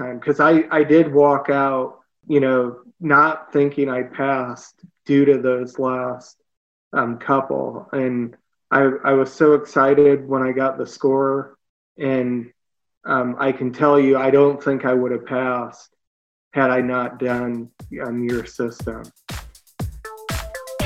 time because I, I did walk out, you know, not thinking I passed due to those last um, couple. And I, I was so excited when I got the score. And um, I can tell you, I don't think I would have passed had I not done um, your system.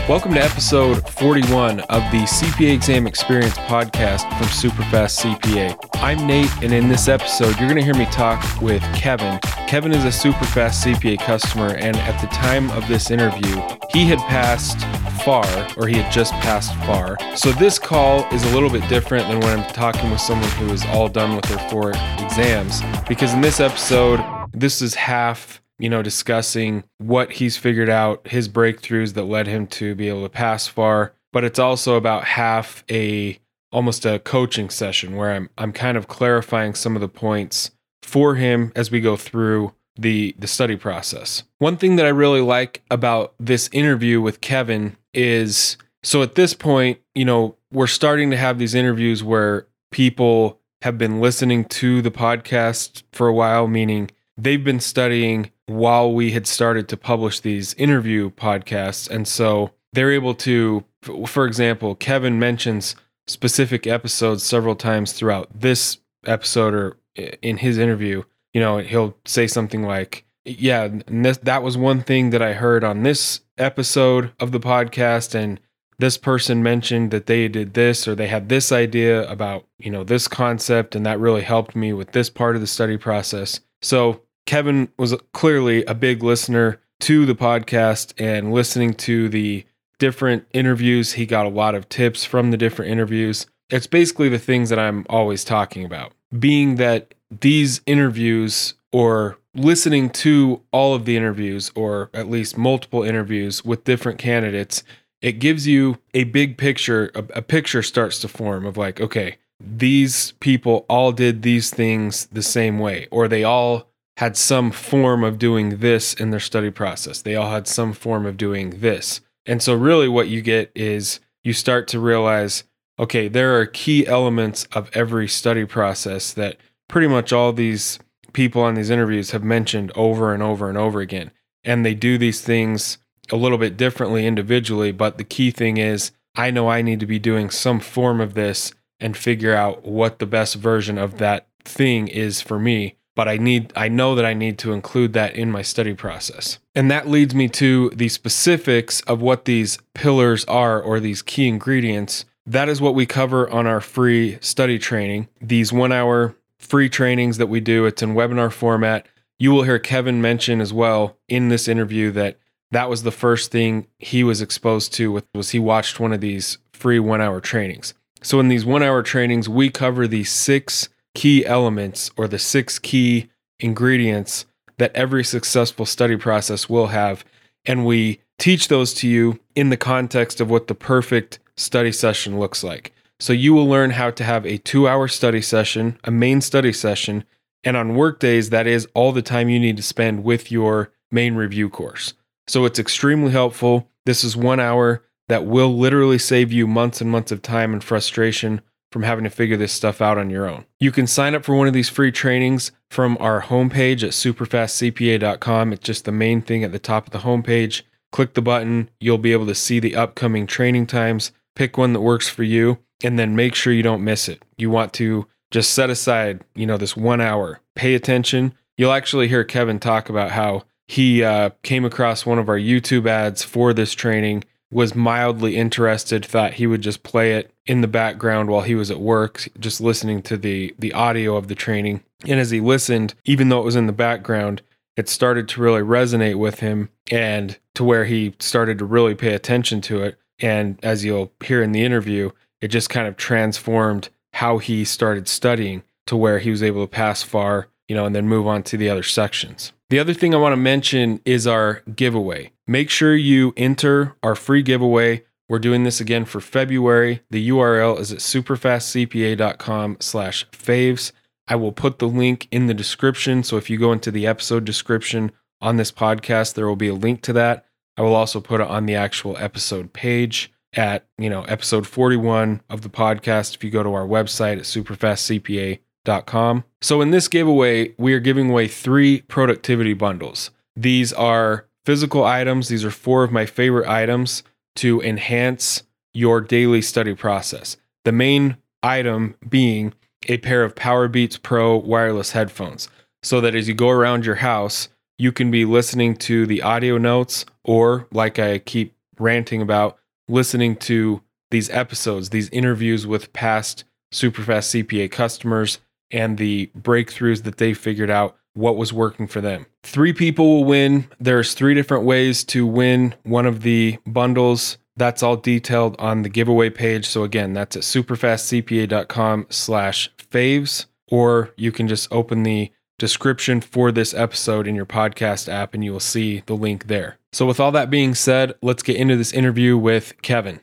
Welcome to episode 41 of the CPA Exam Experience podcast from Superfast CPA. I'm Nate, and in this episode, you're going to hear me talk with Kevin. Kevin is a Superfast CPA customer, and at the time of this interview, he had passed FAR, or he had just passed FAR. So this call is a little bit different than when I'm talking with someone who is all done with their four exams, because in this episode, this is half you know, discussing what he's figured out, his breakthroughs that led him to be able to pass FAR. But it's also about half a almost a coaching session where I'm I'm kind of clarifying some of the points for him as we go through the the study process. One thing that I really like about this interview with Kevin is so at this point, you know, we're starting to have these interviews where people have been listening to the podcast for a while, meaning they've been studying while we had started to publish these interview podcasts. And so they're able to, for example, Kevin mentions specific episodes several times throughout this episode or in his interview. You know, he'll say something like, yeah, this, that was one thing that I heard on this episode of the podcast. And this person mentioned that they did this or they had this idea about, you know, this concept. And that really helped me with this part of the study process. So Kevin was clearly a big listener to the podcast and listening to the different interviews. He got a lot of tips from the different interviews. It's basically the things that I'm always talking about, being that these interviews or listening to all of the interviews or at least multiple interviews with different candidates, it gives you a big picture. A, a picture starts to form of like, okay, these people all did these things the same way, or they all had some form of doing this in their study process. They all had some form of doing this. And so, really, what you get is you start to realize okay, there are key elements of every study process that pretty much all these people on these interviews have mentioned over and over and over again. And they do these things a little bit differently individually. But the key thing is, I know I need to be doing some form of this and figure out what the best version of that thing is for me but I need I know that I need to include that in my study process. And that leads me to the specifics of what these pillars are or these key ingredients. That is what we cover on our free study training. These 1-hour free trainings that we do, it's in webinar format. You will hear Kevin mention as well in this interview that that was the first thing he was exposed to was he watched one of these free 1-hour trainings. So in these 1-hour trainings, we cover these six key elements or the six key ingredients that every successful study process will have. And we teach those to you in the context of what the perfect study session looks like. So you will learn how to have a two hour study session, a main study session, and on work days, that is all the time you need to spend with your main review course. So it's extremely helpful. This is one hour that will literally save you months and months of time and frustration from having to figure this stuff out on your own. You can sign up for one of these free trainings from our homepage at superfastcpa.com. It's just the main thing at the top of the homepage. Click the button, you'll be able to see the upcoming training times, pick one that works for you, and then make sure you don't miss it. You want to just set aside, you know, this 1 hour. Pay attention. You'll actually hear Kevin talk about how he uh, came across one of our YouTube ads for this training was mildly interested, thought he would just play it in the background while he was at work, just listening to the the audio of the training. And as he listened, even though it was in the background, it started to really resonate with him and to where he started to really pay attention to it. And as you'll hear in the interview, it just kind of transformed how he started studying to where he was able to pass FAR, you know, and then move on to the other sections. The other thing I want to mention is our giveaway. Make sure you enter our free giveaway. We're doing this again for February. The URL is at superfastcpa.com slash faves. I will put the link in the description. So if you go into the episode description on this podcast, there will be a link to that. I will also put it on the actual episode page at, you know, episode 41 of the podcast. If you go to our website at superfastcpa.com superfastcpa.com. So in this giveaway, we are giving away three productivity bundles. These are physical items. These are four of my favorite items to enhance your daily study process. The main item being a pair of Powerbeats Pro wireless headphones so that as you go around your house, you can be listening to the audio notes or, like I keep ranting about, listening to these episodes, these interviews with past Superfast CPA customers and the breakthroughs that they figured out what was working for them. Three people will win. There's three different ways to win one of the bundles. That's all detailed on the giveaway page. So again, that's at superfastcpa.com slash faves, or you can just open the description for this episode in your podcast app and you will see the link there. So with all that being said, let's get into this interview with Kevin.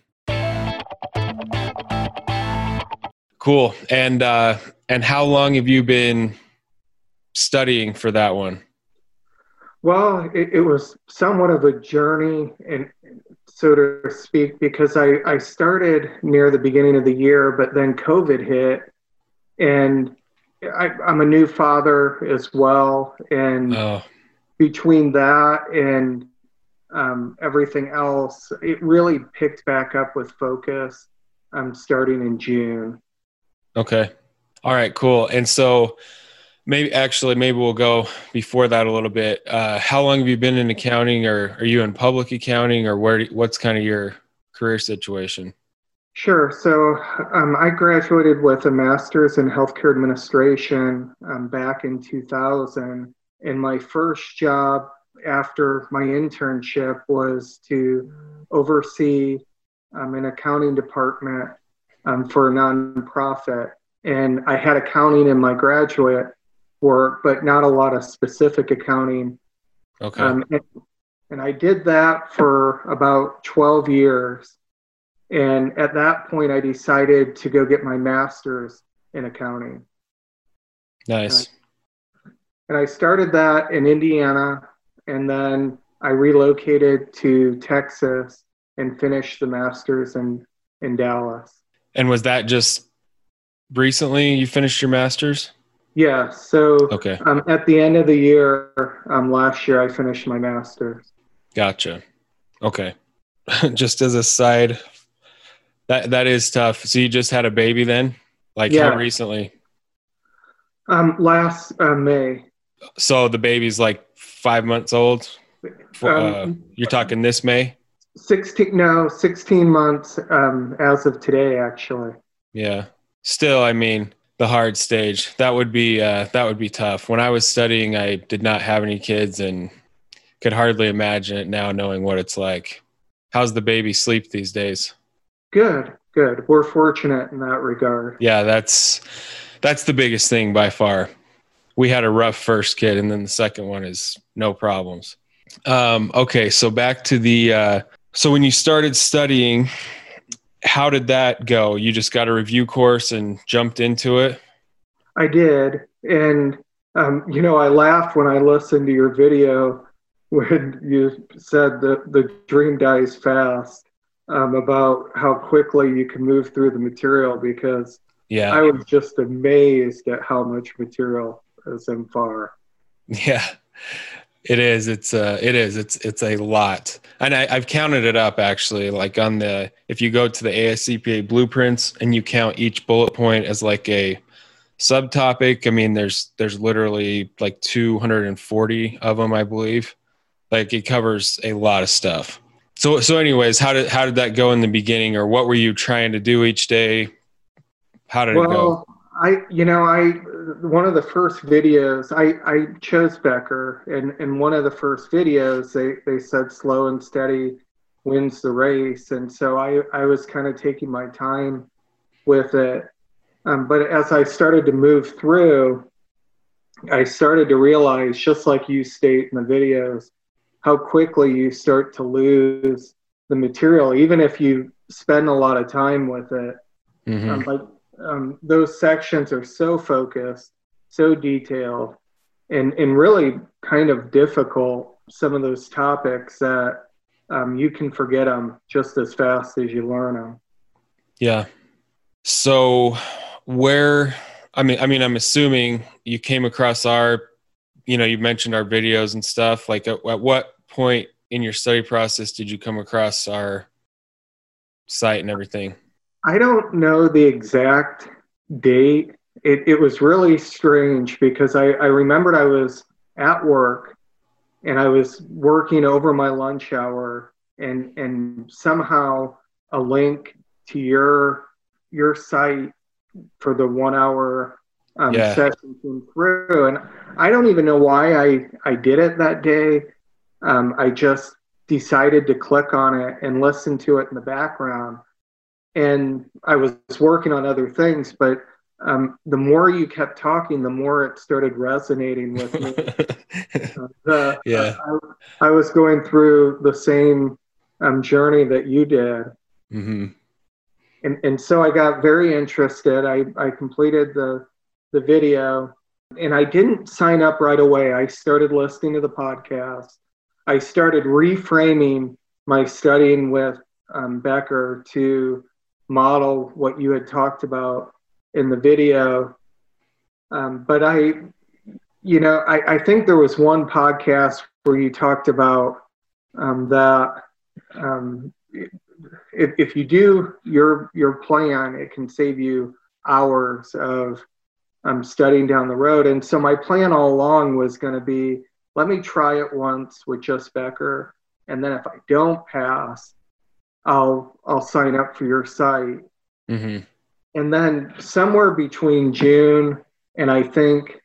Cool. And uh and how long have you been studying for that one? Well, it, it was somewhat of a journey and so to speak, because I, I started near the beginning of the year, but then COVID hit and I, am a new father as well. And oh. between that and um, everything else, it really picked back up with focus. I'm starting in June. Okay. All right, cool. And so maybe actually maybe we'll go before that a little bit. Uh, how long have you been in accounting or are you in public accounting or where what's kind of your career situation? Sure. So um, I graduated with a master's in healthcare administration um, back in 2000. And my first job after my internship was to oversee um, an accounting department um, for a nonprofit. And I had accounting in my graduate work, but not a lot of specific accounting. Okay. Um, and, and I did that for about 12 years. And at that point, I decided to go get my master's in accounting. Nice. And I, and I started that in Indiana. And then I relocated to Texas and finished the master's in, in Dallas. And was that just recently you finished your master's? Yeah. So okay. Um, at the end of the year, um, last year, I finished my master's. Gotcha. Okay. just as a side, that that is tough. So you just had a baby then? Like yeah. how recently? Um, last uh, May. So the baby's like five months old. Um, uh, you're talking this May. 16 no 16 months um, as of today actually yeah still i mean the hard stage. That would be uh, that would be tough. When i was studying i did not have any kids and could hardly imagine it now knowing what it's like. How's the baby sleep these days? Good good. We're fortunate in that regard. Yeah that's that's the biggest thing by far. We had a rough first kid and then the second one is no problems. Um, okay so back to the uh, so when you started studying, how did that go? You just got a review course and jumped into it? I did. And, um, you know, I laughed when I listened to your video when you said that the dream dies fast um, about how quickly you can move through the material because yeah. I was just amazed at how much material is in FAR. Yeah. It is. It's uh it is. It's it's a lot. And I, I've counted it up actually, like on the if you go to the AICPA blueprints and you count each bullet point as like a subtopic, I mean there's there's literally like 240 of them, I believe. Like it covers a lot of stuff. So so anyways, how did how did that go in the beginning or what were you trying to do each day? How did well, it go? I, you know, I one of the first videos I, I chose Becker, and in one of the first videos they they said slow and steady wins the race, and so I I was kind of taking my time with it, um, but as I started to move through, I started to realize, just like you state in the videos, how quickly you start to lose the material, even if you spend a lot of time with it. Mm-hmm. Um, like um, those sections are so focused, so detailed, and, and really kind of difficult, some of those topics that um, you can forget them just as fast as you learn them. Yeah. So, where I mean, I mean, I'm assuming you came across our, you know, you mentioned our videos and stuff. Like, at, at what point in your study process did you come across our site and everything? I don't know the exact date. It, it was really strange because I, I remembered I was at work and I was working over my lunch hour and and somehow a link to your your site for the one hour um, yeah. session came through and I don't even know why I I did it that day. Um, I just decided to click on it and listen to it in the background. And I was working on other things, but um, the more you kept talking, the more it started resonating with me. uh, the, yeah, I, I, was going through the same um, journey that you did, mm-hmm. and and so I got very interested. I I completed the the video, and I didn't sign up right away. I started listening to the podcast. I started reframing my studying with um, Becker to model what you had talked about in the video. Um, but I, you know, I, I, think there was one podcast where you talked about um, that um, if, if you do your your plan, it can save you hours of um, studying down the road. And so my plan all along was going to be, let me try it once with just Becker, and then if I don't pass, I'll I'll sign up for your site. Mm-hmm and then somewhere between June and I think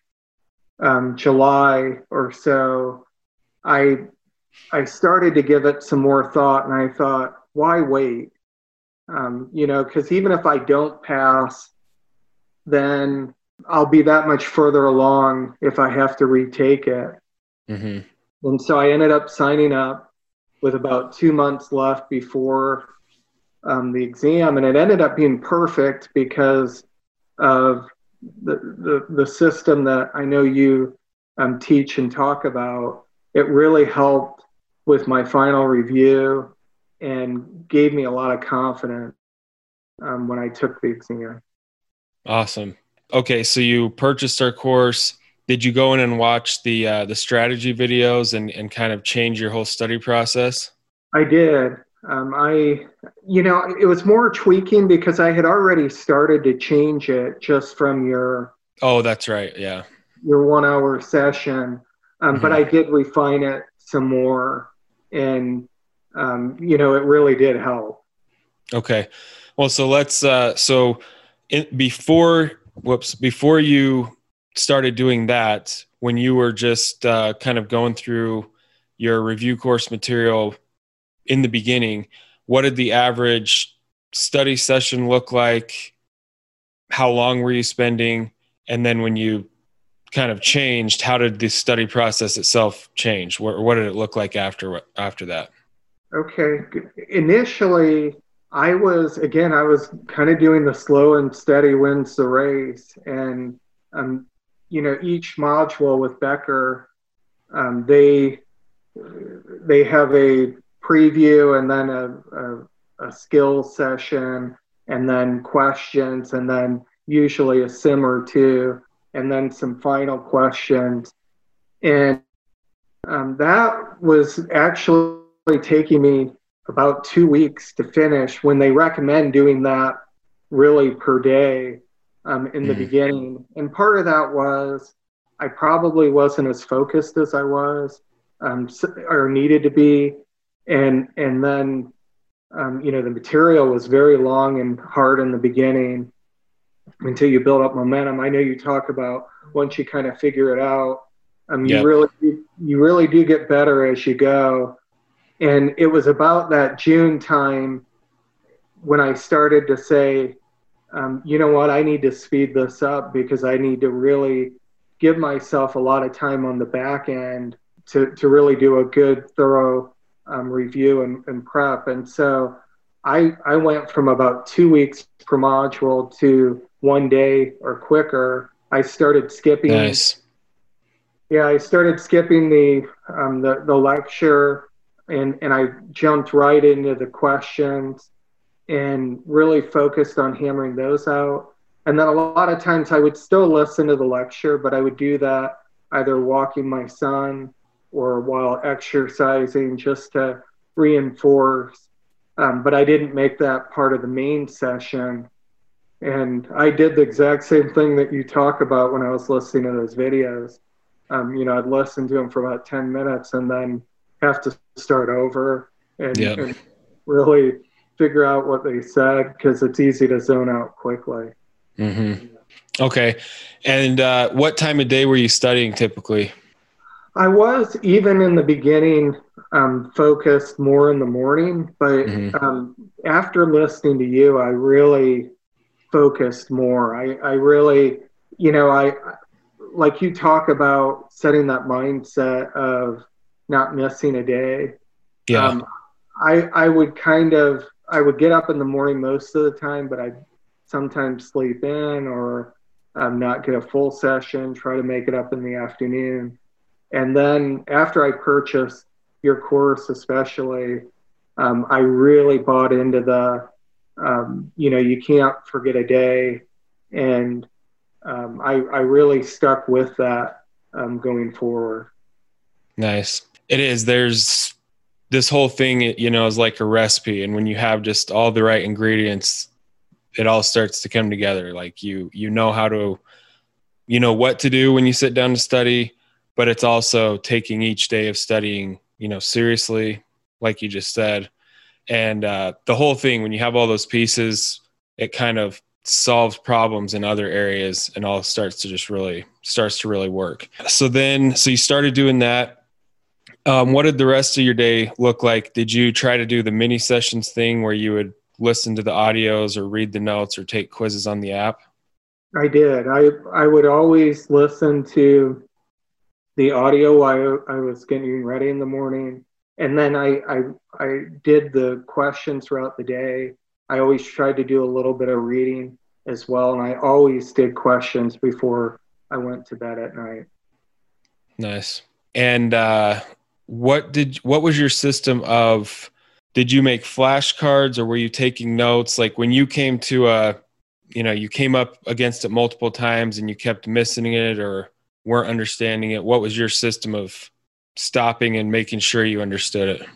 um, July or so, I I started to give it some more thought, and I thought, why wait? Um, you know, because even if I don't pass, then I'll be that much further along if I have to retake it. Mm-hmm. And so I ended up signing up with about two months left before um, the exam, and it ended up being perfect because of the, the, the system that I know you um, teach and talk about. It really helped with my final review and gave me a lot of confidence um, when I took the exam. Awesome. Okay, so you purchased our course. Did you go in and watch the uh, the strategy videos and, and kind of change your whole study process? I did. Um, I, you know, it was more tweaking because I had already started to change it just from your. Oh, that's right. Yeah. Your one hour session. Um, mm-hmm. But I did refine it some more. And, um, you know, it really did help. Okay. Well, so let's, uh, so in, before, whoops, before you started doing that, when you were just uh, kind of going through your review course material in the beginning, what did the average study session look like? How long were you spending? And then when you kind of changed, how did the study process itself change? What, what did it look like after after that? Okay, initially I was again I was kind of doing the slow and steady wins the race, and um, you know each module with Becker, um, they they have a preview and then a, a, a skill session and then questions and then usually a sim or two and then some final questions. And um, that was actually taking me about two weeks to finish when they recommend doing that really per day um, in the mm. beginning and part of that was i probably wasn't as focused as i was um, or needed to be and and then um, you know the material was very long and hard in the beginning until you build up momentum. I know you talk about once you kind of figure it out, um, you yep. really you really do get better as you go. And it was about that June time when I started to say, um, you know what, I need to speed this up because I need to really give myself a lot of time on the back end to, to really do a good, thorough um, review and, and prep. And so I, I went from about two weeks per module to one day or quicker. I started skipping. Nice. Yeah, I started skipping the um, the, the lecture, and and I jumped right into the questions, and really focused on hammering those out. and then a lot of times I would still listen to the lecture, but I would do that either walking my son or while exercising just to reinforce. Um, but I didn't make that part of the main session. And I did the exact same thing that you talk about when I was listening to those videos. Um, you know, I'd listen to them for about 10 minutes and then have to start over and, yep. and really figure out what they said because it's easy to zone out quickly. Mm-hmm. Okay. And uh, what time of day were you studying typically? I was even in the beginning um, focused more in the morning, but mm-hmm. um, after listening to you, I really focused more. I, I really, you know, I like you talk about setting that mindset of not missing a day. Yeah. Um, I I would kind of I would get up in the morning most of the time, but I sometimes sleep in or um, not get a full session. Try to make it up in the afternoon, and then after I purchased your course, especially, um, I really bought into the um, you know you can't forget a day, and um, I I really stuck with that um, going forward. Nice. It is. There's this whole thing, you know, is like a recipe. And when you have just all the right ingredients, it all starts to come together. Like you, you know how to, you know what to do when you sit down to study, but it's also taking each day of studying, you know, seriously, like you just said. And uh, the whole thing, when you have all those pieces, it kind of solves problems in other areas and all starts to just really starts to really work. So then, so you started doing that um, what did the rest of your day look like? Did you try to do the mini sessions thing where you would listen to the audios or read the notes or take quizzes on the app? I did. I I would always listen to the audio while I was getting ready in the morning, and then I I, I did the questions throughout the day. I always tried to do a little bit of reading as well, and I always did questions before I went to bed at night. Nice. And uh, what did what was your system of did you make flashcards or were you taking notes? Like when you came to a you know you came up against it multiple times and you kept missing it or weren't understanding it what was your system of stopping and making sure you understood it?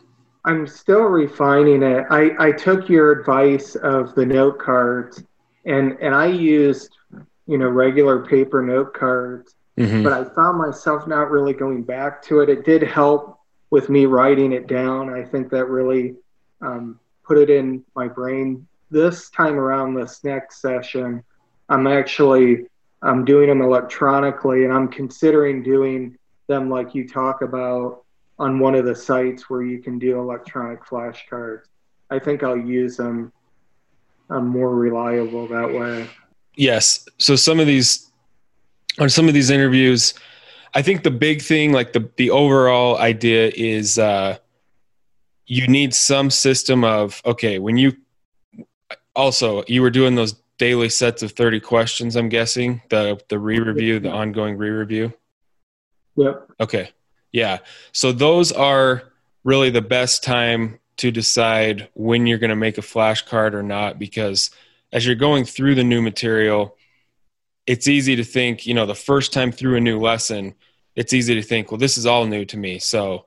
I'm still refining it. I i took your advice of the note cards and and i used you know regular paper note cards mm-hmm. but i found myself not really going back to it. It did help with me writing it down. I think that really um, put it in my brain. This time around, this next session, I'm actually I'm doing them electronically, and I'm considering doing them like you talk about on one of the sites where you can do electronic flashcards. I think I'll use them. I'm more reliable that way. Yes. So some of these on some of these interviews, I think the big thing, like the the overall idea, is uh, you need some system of okay. When you also you were doing those daily sets of thirty questions, I'm guessing the the re-review, the ongoing re-review. Yep. Okay. Yeah. So those are really the best time to decide when you're going to make a flashcard or not because as you're going through the new material it's easy to think, you know, the first time through a new lesson, it's easy to think, well, this is all new to me. So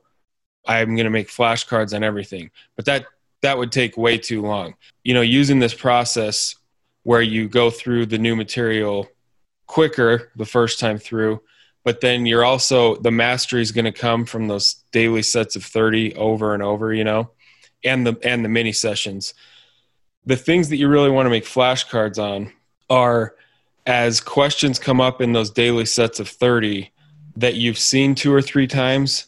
I'm going to make flashcards on everything. But that, that would take way too long. You know, using this process where you go through the new material quicker the first time through, but then you're also, the mastery is going to come from those daily sets of 30 over and over, you know, and the, and the mini sessions. The things that you really want to make flashcards on are as questions come up in those daily sets of 30 that you've seen two or three times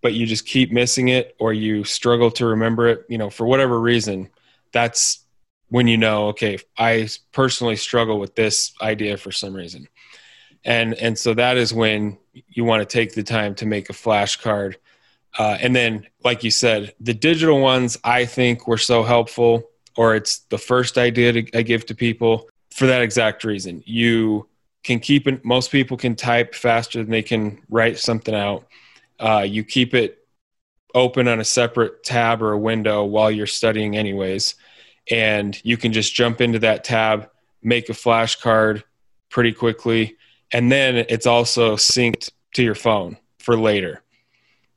but you just keep missing it or you struggle to remember it you know for whatever reason that's when you know okay i personally struggle with this idea for some reason. And and so that is when you want to take the time to make a flashcard uh, and then like you said the digital ones i think were so helpful or it's the first idea to, i give to people for that exact reason. You can keep it, most people can type faster than they can write something out. Uh, you keep it open on a separate tab or a window while you're studying, anyways. And you can just jump into that tab make a flashcard pretty quickly. And then it's also synced to your phone for later.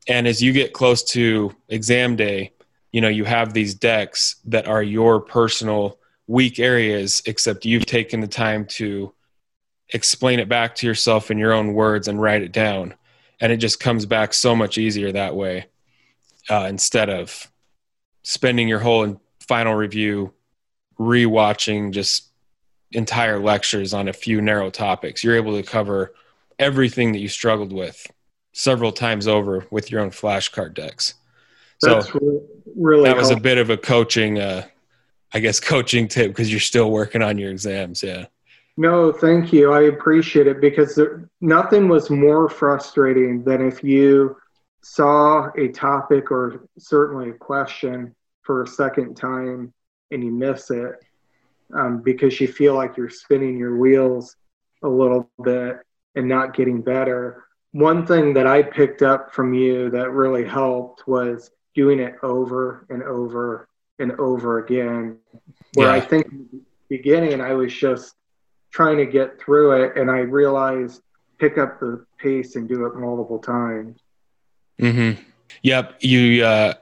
And as you get close to exam day, you know, you have these decks that are your personal weak areas, except you've taken the time to explain it back to yourself in your own words and write it down. And it just comes back so much easier that way uh, instead of spending your whole final review rewatching just entire lectures on a few narrow topics. You're able to cover everything that you struggled with several times over with your own flashcard decks. That's so really that was a bit of a coaching, uh, I guess, coaching tip because you're still working on your exams. Yeah. No, thank you. I appreciate it because there, nothing was more frustrating than if you saw a topic or certainly a question for a second time and you miss it um, because you feel like you're spinning your wheels a little bit and not getting better. One thing that I picked up from you that really helped was doing it over and over and over again. Where yeah. I think beginning I was just trying to get through it and I realized pick up the pace and do it multiple times. Mm-hmm. Yep. You uh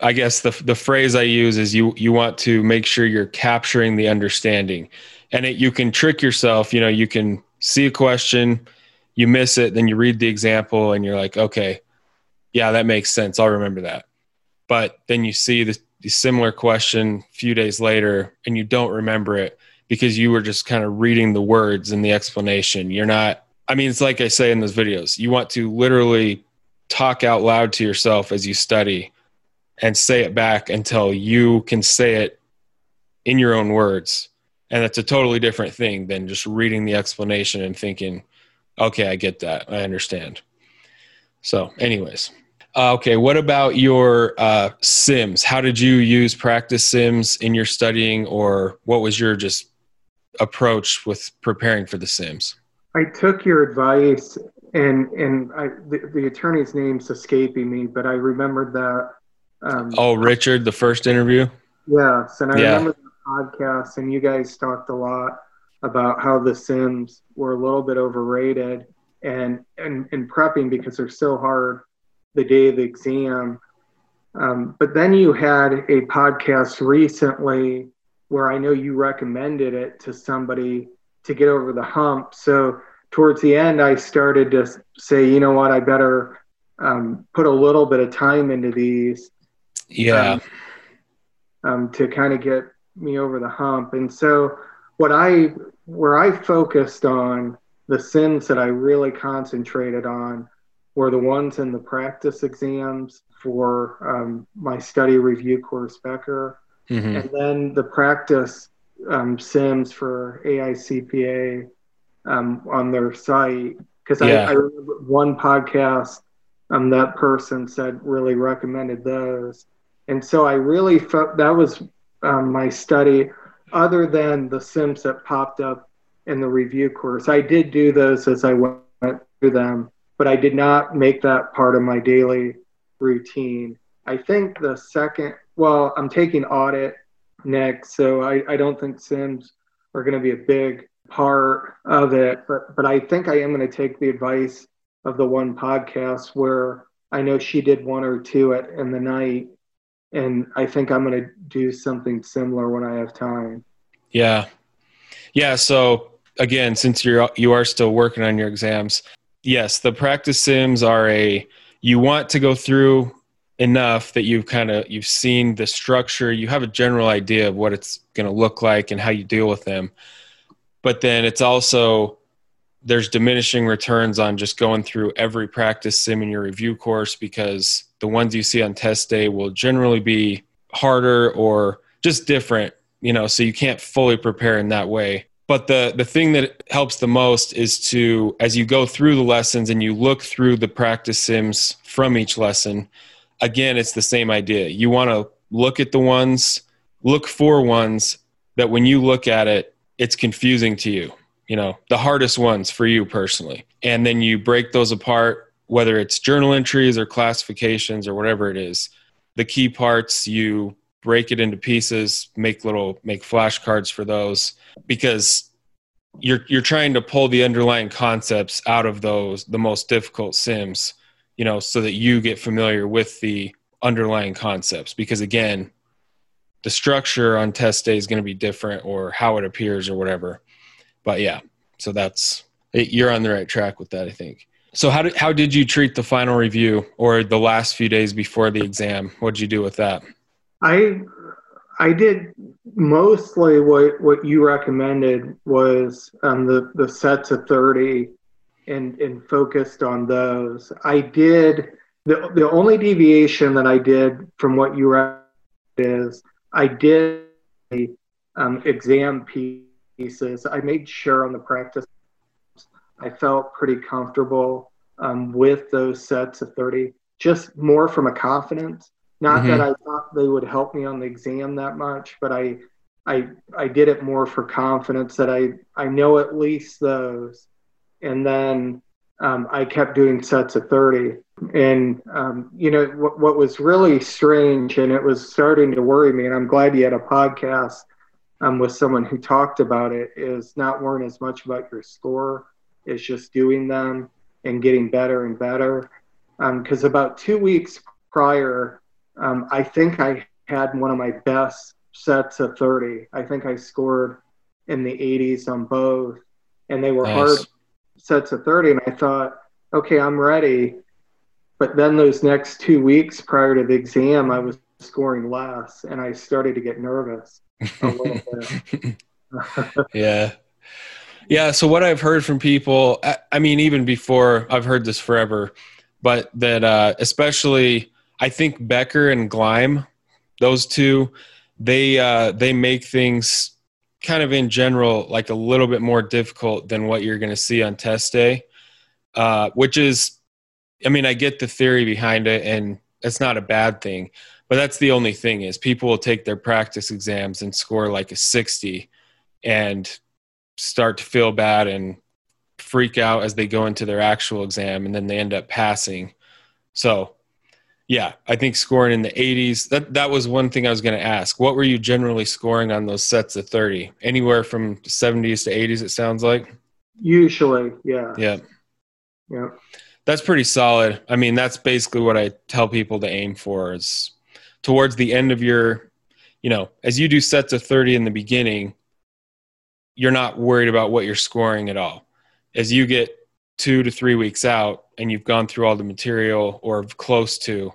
I guess the the phrase I use is you you want to make sure you're capturing the understanding, and it, you can trick yourself. You know, you can see a question, you miss it, then you read the example, and you're like, okay, yeah, that makes sense. I'll remember that. But then you see the, the similar question a few days later, and you don't remember it because you were just kind of reading the words and the explanation. You're not. I mean, it's like I say in those videos. You want to literally talk out loud to yourself as you study and say it back until you can say it in your own words. And that's a totally different thing than just reading the explanation and thinking, okay, I get that. I understand. So, anyways. Uh, okay, what about your uh, sims? How did you use practice sims in your studying, or what was your just approach with preparing for the sims? I took your advice, and and I, the, the attorney's name's escaping me, but I remembered that um, oh, Richard, the first interview. Yes, and I yeah. remember the podcast, and you guys talked a lot about how the Sims were a little bit overrated, and and and prepping because they're so hard the day of the exam. Um, but then you had a podcast recently where I know you recommended it to somebody to get over the hump. So towards the end, I started to say, you know what, I better um, put a little bit of time into these yeah. Um, um, to kind of get me over the hump. And so, what I where I focused on the sims that I really concentrated on were the ones in the practice exams for um, my study review course Becker, mm-hmm. and then the practice um, sims for AICPA um, on their site. Because yeah. I, I, remember one podcast um, that person said really recommended those. And so I really felt that was um, my study, other than the Sims that popped up in the review course. I did do those as I went through them, but I did not make that part of my daily routine. I think the second, well, I'm taking audit next, so I, I don't think Sims are going to be a big part of it, but, but I think I am going to take the advice of the one podcast where I know she did one or two at in the night and I think I'm going to do something similar when I have time. Yeah, yeah. So again, since you're you are still working on your exams, yes, the practice sims are a you want to go through enough that you've kind of you've seen the structure, you have a general idea of what it's going to look like and how you deal with them. But then it's also there's diminishing returns on just going through every practice sim in your review course because the ones you see on test day will generally be harder or just different, you know, so you can't fully prepare in that way. But the the thing that helps the most is to as you go through the lessons and you look through the practice sims from each lesson, again it's the same idea. You want to look at the ones, look for ones that when you look at it, it's confusing to you. You know, the hardest ones for you personally. And then you break those apart whether it's journal entries or classifications or whatever it is, the key parts you break it into pieces, make little make flashcards for those because you're you're trying to pull the underlying concepts out of those the most difficult sims, you know, so that you get familiar with the underlying concepts because again, the structure on test day is going to be different or how it appears or whatever. But yeah, so that's you're on the right track with that, I think. So how did how did you treat the final review or the last few days before the exam? What did you do with that? I I did mostly what what you recommended was um, the the sets of thirty, and and focused on those. I did the the only deviation that I did from what you recommended is I did um, exam pieces. I made sure on the practice I felt pretty comfortable um, with those sets of 30, just more from a confidence. Not mm-hmm. that I thought they would help me on the exam that much, but I, I, I did it more for confidence that I, I know at least those. And then um, I kept doing sets of 30. And, um, you know, what, what was really strange and it was starting to worry me, and I'm glad you had a podcast um, with someone who talked about it, is not worrying as much about your score is just doing them and getting better and better. Because um, about two weeks prior, um, I think I had one of my best sets of 30. I think I scored in the 80s on both, and they were nice. hard sets of 30. And I thought, okay, I'm ready. But then those next two weeks prior to the exam, I was scoring less, and I started to get nervous a little bit. yeah. Yeah. So what I've heard from people, I, mean, even before I've heard this forever, but that uh, especially I think Becker and Gleim, those two, they uh, they make things kind of in general like a little bit more difficult than what you're going to see on test day, uh, which is, I mean, I get the theory behind it, and it's not a bad thing. But that's the only thing is people will take their practice exams and score like a 60 and start to feel bad and freak out as they go into their actual exam and then they end up passing. So, yeah, I think scoring in the 80s, that, that was one thing I was going to ask. What were you generally scoring on those sets of 30? Anywhere from 70s to 80s, it sounds like? Usually, yeah. Yeah. Yeah. That's pretty solid. I mean, that's basically what I tell people to aim for is towards the end of your, you know, as you do sets of 30 in the beginning, you're not worried about what you're scoring at all. As you get two to three weeks out and you've gone through all the material or close to,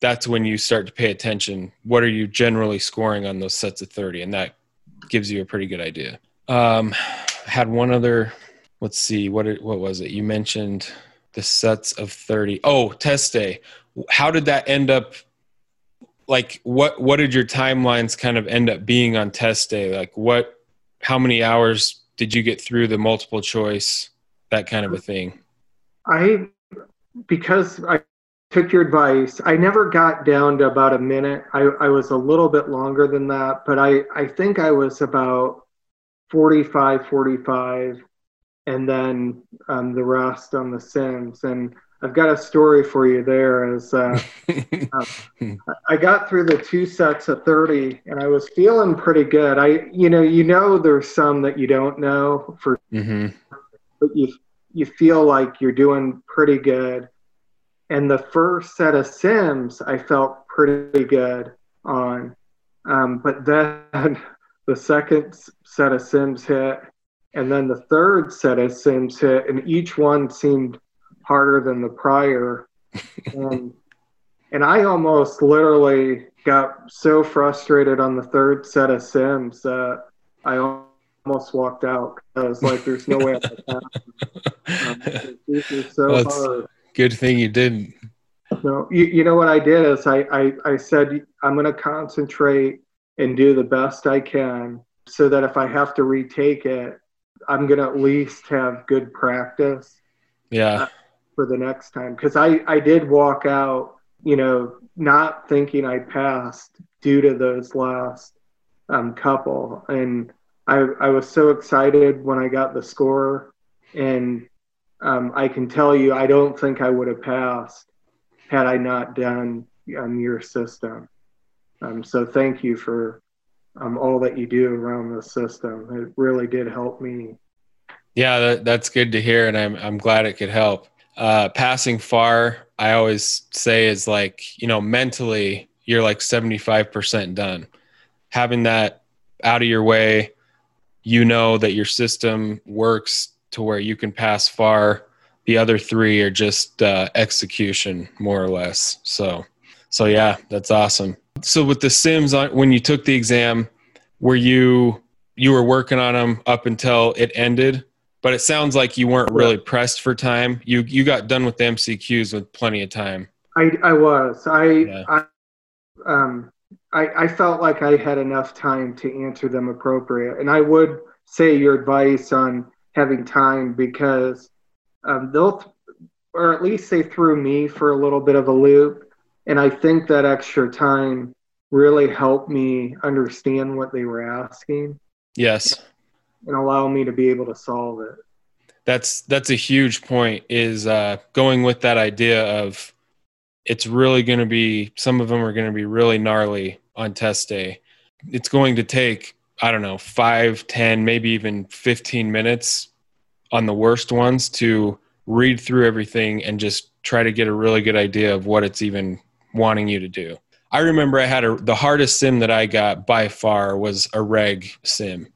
that's when you start to pay attention. What are you generally scoring on those sets of 30? And that gives you a pretty good idea. Um, I had one other, let's see, what, it, what was it? You mentioned the sets of 30. Oh, test day. How did that end up? Like what, what did your timelines kind of end up being on test day? Like what, how many hours did you get through the multiple choice, that kind of a thing? I, because I took your advice, I never got down to about a minute. I, I was a little bit longer than that, but I, I think I was about 45, 45, and then um, the rest on the Sims. And I've got a story for you there. As uh, uh, I got through the two sets of thirty, and I was feeling pretty good. I, you know, you know, there's some that you don't know for, mm-hmm. But you you feel like you're doing pretty good. And the first set of Sims, I felt pretty good on, um, but then the second set of Sims hit, and then the third set of Sims hit, and each one seemed harder than the prior. and, and I almost literally got so frustrated on the third set of Sims that I almost walked out. I was like, there's no way I pass. Um, this is so well, hard. Good thing you didn't. No, you, you know what I did is I, I, I said, I'm going to concentrate and do the best I can so that if I have to retake it, I'm going to at least have good practice. Yeah. Uh, for the next time because I, I did walk out, you know, not thinking I passed due to those last um, couple. And I, I was so excited when I got the score. And um, I can tell you, I don't think I would have passed had I not done um, your system. Um, so thank you for um, all that you do around the system. It really did help me. Yeah, that, that's good to hear, and I'm I'm glad it could help. Uh, passing FAR, I always say is like you know mentally you're like 75% done. Having that out of your way, you know that your system works to where you can pass FAR. The other three are just uh, execution, more or less. So, so yeah, that's awesome. So with the sims when you took the exam, were you you were working on them up until it ended? But it sounds like you weren't really pressed for time. You you got done with the MCQs with plenty of time. I I was. I yeah. I um I, I felt like I had enough time to answer them appropriate. And I would say your advice on having time because um, they'll, or at least they threw me for a little bit of a loop and I think that extra time really helped me understand what they were asking. Yes. And allow me to be able to solve it. That's that's a huge point is uh, going with that idea of it's really going to be some of them are going to be really gnarly on test day. It's going to take I don't know, five, ten, maybe even 15 minutes on the worst ones to read through everything and just try to get a really good idea of what it's even wanting you to do. I remember I had a, the hardest sim that I got by far was a reg sim.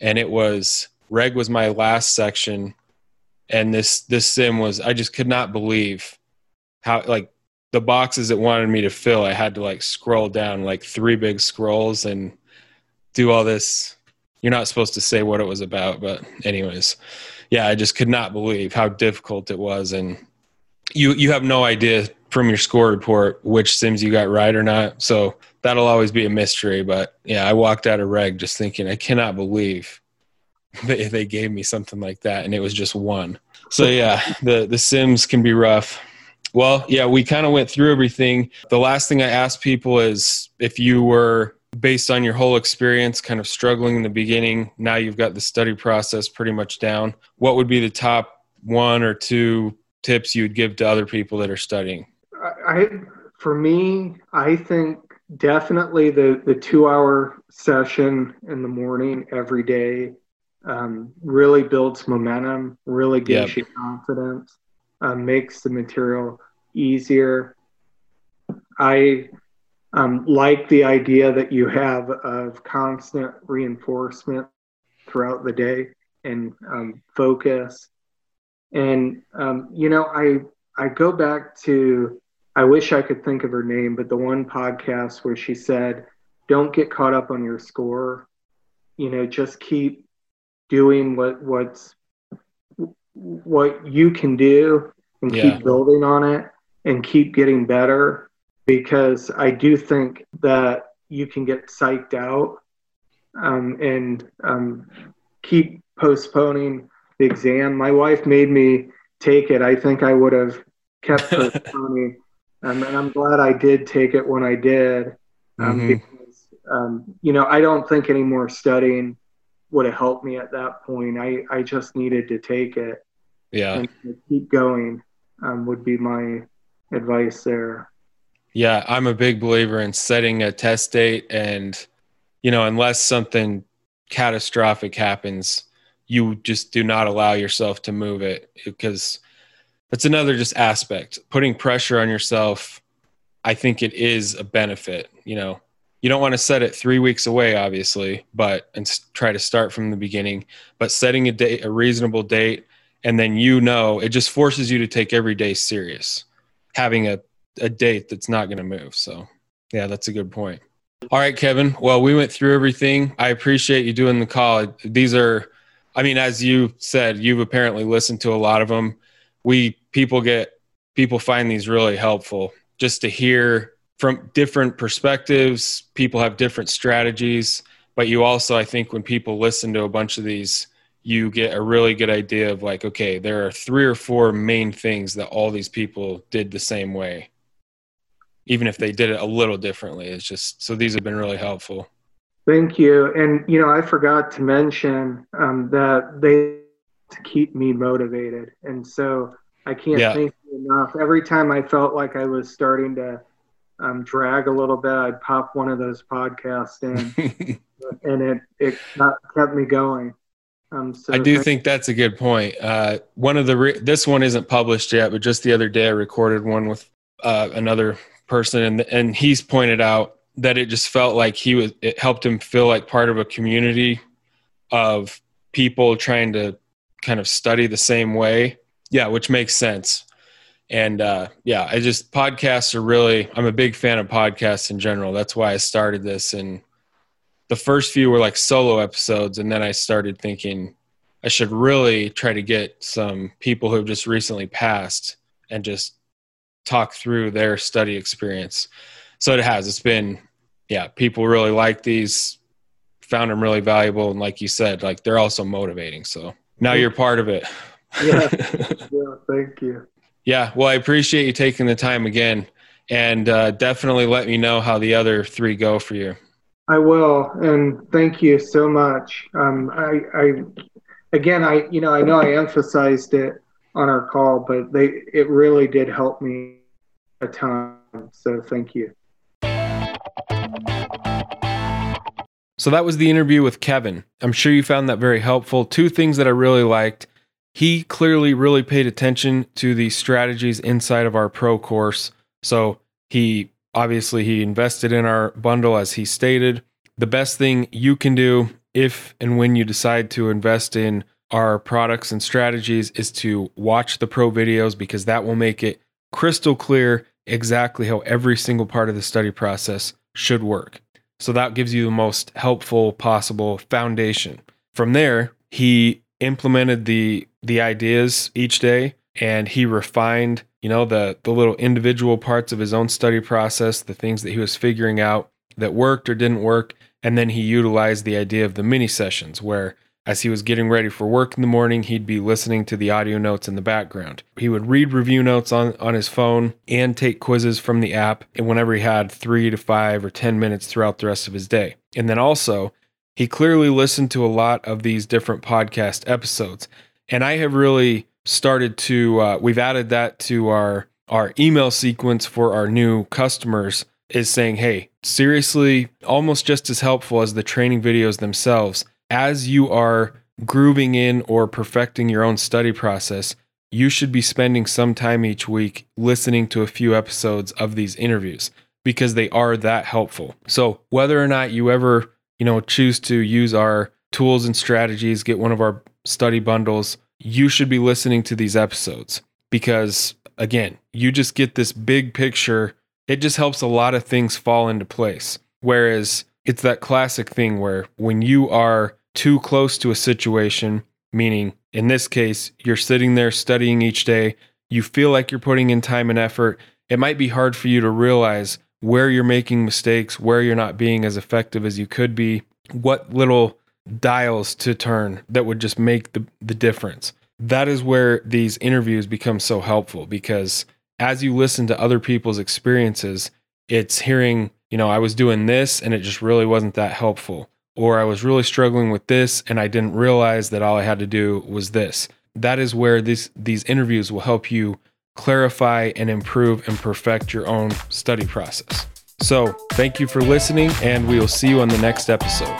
And it was reg was my last section and this this sim was I just could not believe how like the boxes it wanted me to fill I had to like scroll down like three big scrolls and do all this you're not supposed to say what it was about but anyways yeah I just could not believe how difficult it was and you you have no idea from your score report which sims you got right or not. So that'll always be a mystery. But yeah, I walked out of reg just thinking I cannot believe they, they gave me something like that, and it was just one. So yeah, the the sims can be rough. Well, yeah, we kind of went through everything. The last thing I asked people is if you were based on your whole experience kind of struggling in the beginning now you've got the study process pretty much down what would be the top one or two tips you would give to other people that are studying? I, for me, I think definitely the the two hour session in the morning every day um, really builds momentum, really gives yep. you confidence, uh, makes the material easier. I um, like the idea that you have of constant reinforcement throughout the day and um, focus and um, you know, I I go back to I wish I could think of her name, but the one podcast where she said, "Don't get caught up on your score. You know, just keep doing what what's what you can do and yeah. keep building on it and keep getting better because I do think that you can get psyched out um, and um, keep postponing the exam. My wife made me take it. I think I would have kept postponing, um, and I'm glad I did take it when I did. Um, mm-hmm. Because um, you know, I don't think any more studying would have helped me at that point. I I just needed to take it. Yeah, and keep going um, would be my advice there. Yeah, I'm a big believer in setting a test date, and you know, unless something catastrophic happens, you just do not allow yourself to move it because that's another just aspect. Putting pressure on yourself i think it is a benefit you know. You don't want to set it three weeks away obviously but and try to start from the beginning but setting a date a reasonable date and then you know it just forces you to take every day serious having a, a date that's not going to move. So yeah that's a good point. All right kevin. Well we went through everything. I appreciate you doing the call. These are I mean, as you said, you've apparently listened to a lot of them. We people get people find these really helpful just to hear from different perspectives. People have different strategies, but you also, I think, when people listen to a bunch of these, you get a really good idea of like, okay, there are three or four main things that all these people did the same way, even if they did it a little differently. It's just so these have been really helpful. Thank you. And, you know, I forgot to mention um, that they to keep me motivated. And so I can't yeah. thank you enough. Every time I felt like I was starting to um, drag a little bit, I'd pop one of those podcasts in, and it it kept me going. Um, so I do think that's a good point. Uh, one of the re- this one isn't published yet, but just the other day I recorded one with uh, another person, and and he's pointed out that it just felt like he was. It helped him feel like part of a community of people trying to kind of study the same way. Yeah, which makes sense. And uh, yeah, I just podcasts are really. I'm a big fan of podcasts in general. That's why I started this and the first few were like solo episodes and then i started thinking i should really try to get some people who have just recently passed and just talk through their study experience. So it has. It's been yeah people really like these found them really valuable and like you said like they're also motivating so now you're part of it. Yeah, yeah thank you. Yeah well i appreciate you taking the time again and uh, definitely let me know how the other three go for you I will, and thank you so much. Um, I, I, again, I, you know, I know I emphasized it on our call, but they, it really did help me a ton. So thank you. So that was the interview with Kevin. I'm sure you found that very helpful. Two things that I really liked. He clearly really paid attention to the strategies inside of our pro course. So he Obviously, he invested in our bundle as he stated. The best thing you can do if and when you decide to invest in our products and strategies is to watch the pro videos because that will make it crystal clear exactly how every single part of the study process should work. So that gives you the most helpful possible foundation. From there, he implemented the the ideas each day and he refined you know the the little individual parts of his own study process the things that he was figuring out that worked or didn't work. And then he utilized the idea of the mini sessions where as he was getting ready for work in the morning he'd be listening to the audio notes in the background. He would read review notes on on his phone and take quizzes from the app and whenever he had 3 to 5 or 10 minutes throughout the rest of his day. And then also he clearly listened to a lot of these different podcast episodes. And i have really started to uh, we've added that to our our email sequence for our new customers is saying hey seriously almost just as helpful as the training videos themselves. As you are grooving in or perfecting your own study process you should be spending some time each week listening to a few episodes of these interviews because they are that helpful. So whether or not you ever you know choose to use our tools and strategies get one of our study bundles you should be listening to these episodes because, again, you just get this big picture. It just helps a lot of things fall into place. Whereas it's that classic thing where when you are too close to a situation, meaning in this case, you're sitting there studying each day, you feel like you're putting in time and effort, it might be hard for you to realize where you're making mistakes, where you're not being as effective as you could be, what little dials to turn that would just make the, the difference. That is where these interviews become so helpful because as you listen to other people's experiences, it's hearing, you know, I was doing this and it just really wasn't that helpful. Or I was really struggling with this and I didn't realize that all I had to do was this. That is where these these interviews will help you clarify and improve and perfect your own study process. So, thank you for listening, and we will see you on the next episode.